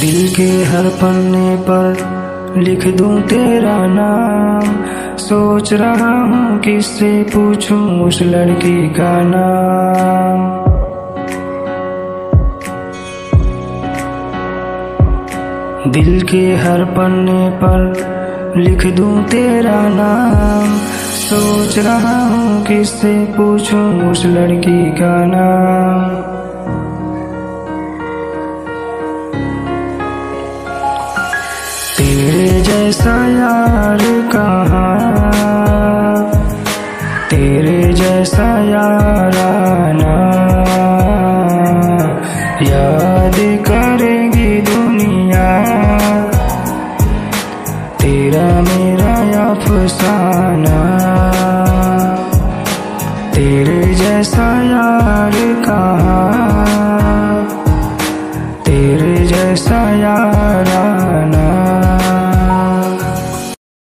दिल के हर पन्ने पर लिख दूँ तेरा नाम। सोच रहा हूँ किससे पूछूँ उस लड़की का नाम। दिल के हर पन्ने पर लिख दूँ तेरा नाम। सोच रहा हूँ किससे पूछूँ उस लड़की का नाम। तेरे जैसा यार कहाँ? तेरे जैसा याराना। याद करेगी दुनिया। तेरा मेरा अफसाना। तेरे जैसा यार कहाँ? तेरे जैसा